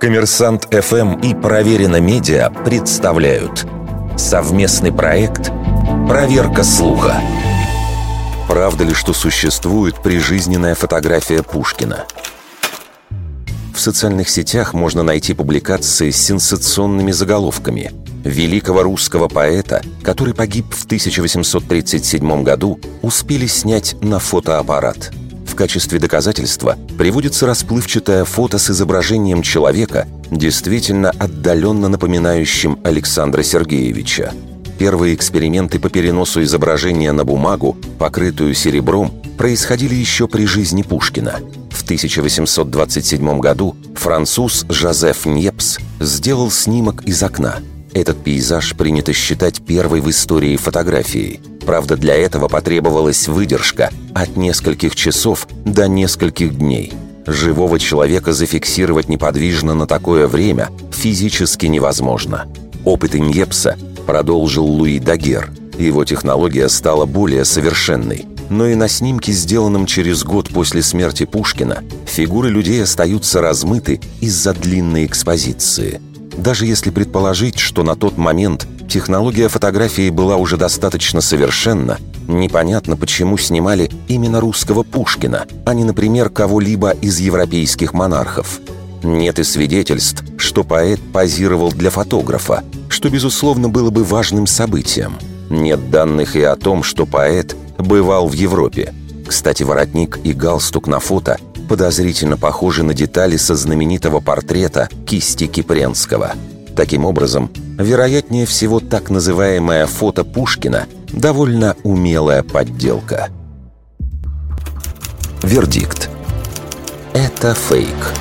Коммерсант ФМ и Проверено Медиа представляют совместный проект «Проверка слуха». Правда ли, что существует прижизненная фотография Пушкина? В социальных сетях можно найти публикации с сенсационными заголовками великого русского поэта, который погиб в 1837 году, успели снять на фотоаппарат – в качестве доказательства приводится расплывчатое фото с изображением человека, действительно отдаленно напоминающим Александра Сергеевича. Первые эксперименты по переносу изображения на бумагу, покрытую серебром, происходили еще при жизни Пушкина. В 1827 году француз Жозеф Ньепс сделал снимок из окна. Этот пейзаж принято считать первой в истории фотографией – Правда, для этого потребовалась выдержка от нескольких часов до нескольких дней. Живого человека зафиксировать неподвижно на такое время физически невозможно. Опыт Иньепса продолжил Луи Дагер. Его технология стала более совершенной. Но и на снимке, сделанном через год после смерти Пушкина, фигуры людей остаются размыты из-за длинной экспозиции. Даже если предположить, что на тот момент Технология фотографии была уже достаточно совершенна. Непонятно, почему снимали именно русского Пушкина, а не, например, кого-либо из европейских монархов. Нет и свидетельств, что поэт позировал для фотографа, что, безусловно, было бы важным событием. Нет данных и о том, что поэт бывал в Европе. Кстати, воротник и галстук на фото подозрительно похожи на детали со знаменитого портрета кисти Кипренского – Таким образом, вероятнее всего так называемое фото Пушкина – довольно умелая подделка. Вердикт. Это фейк.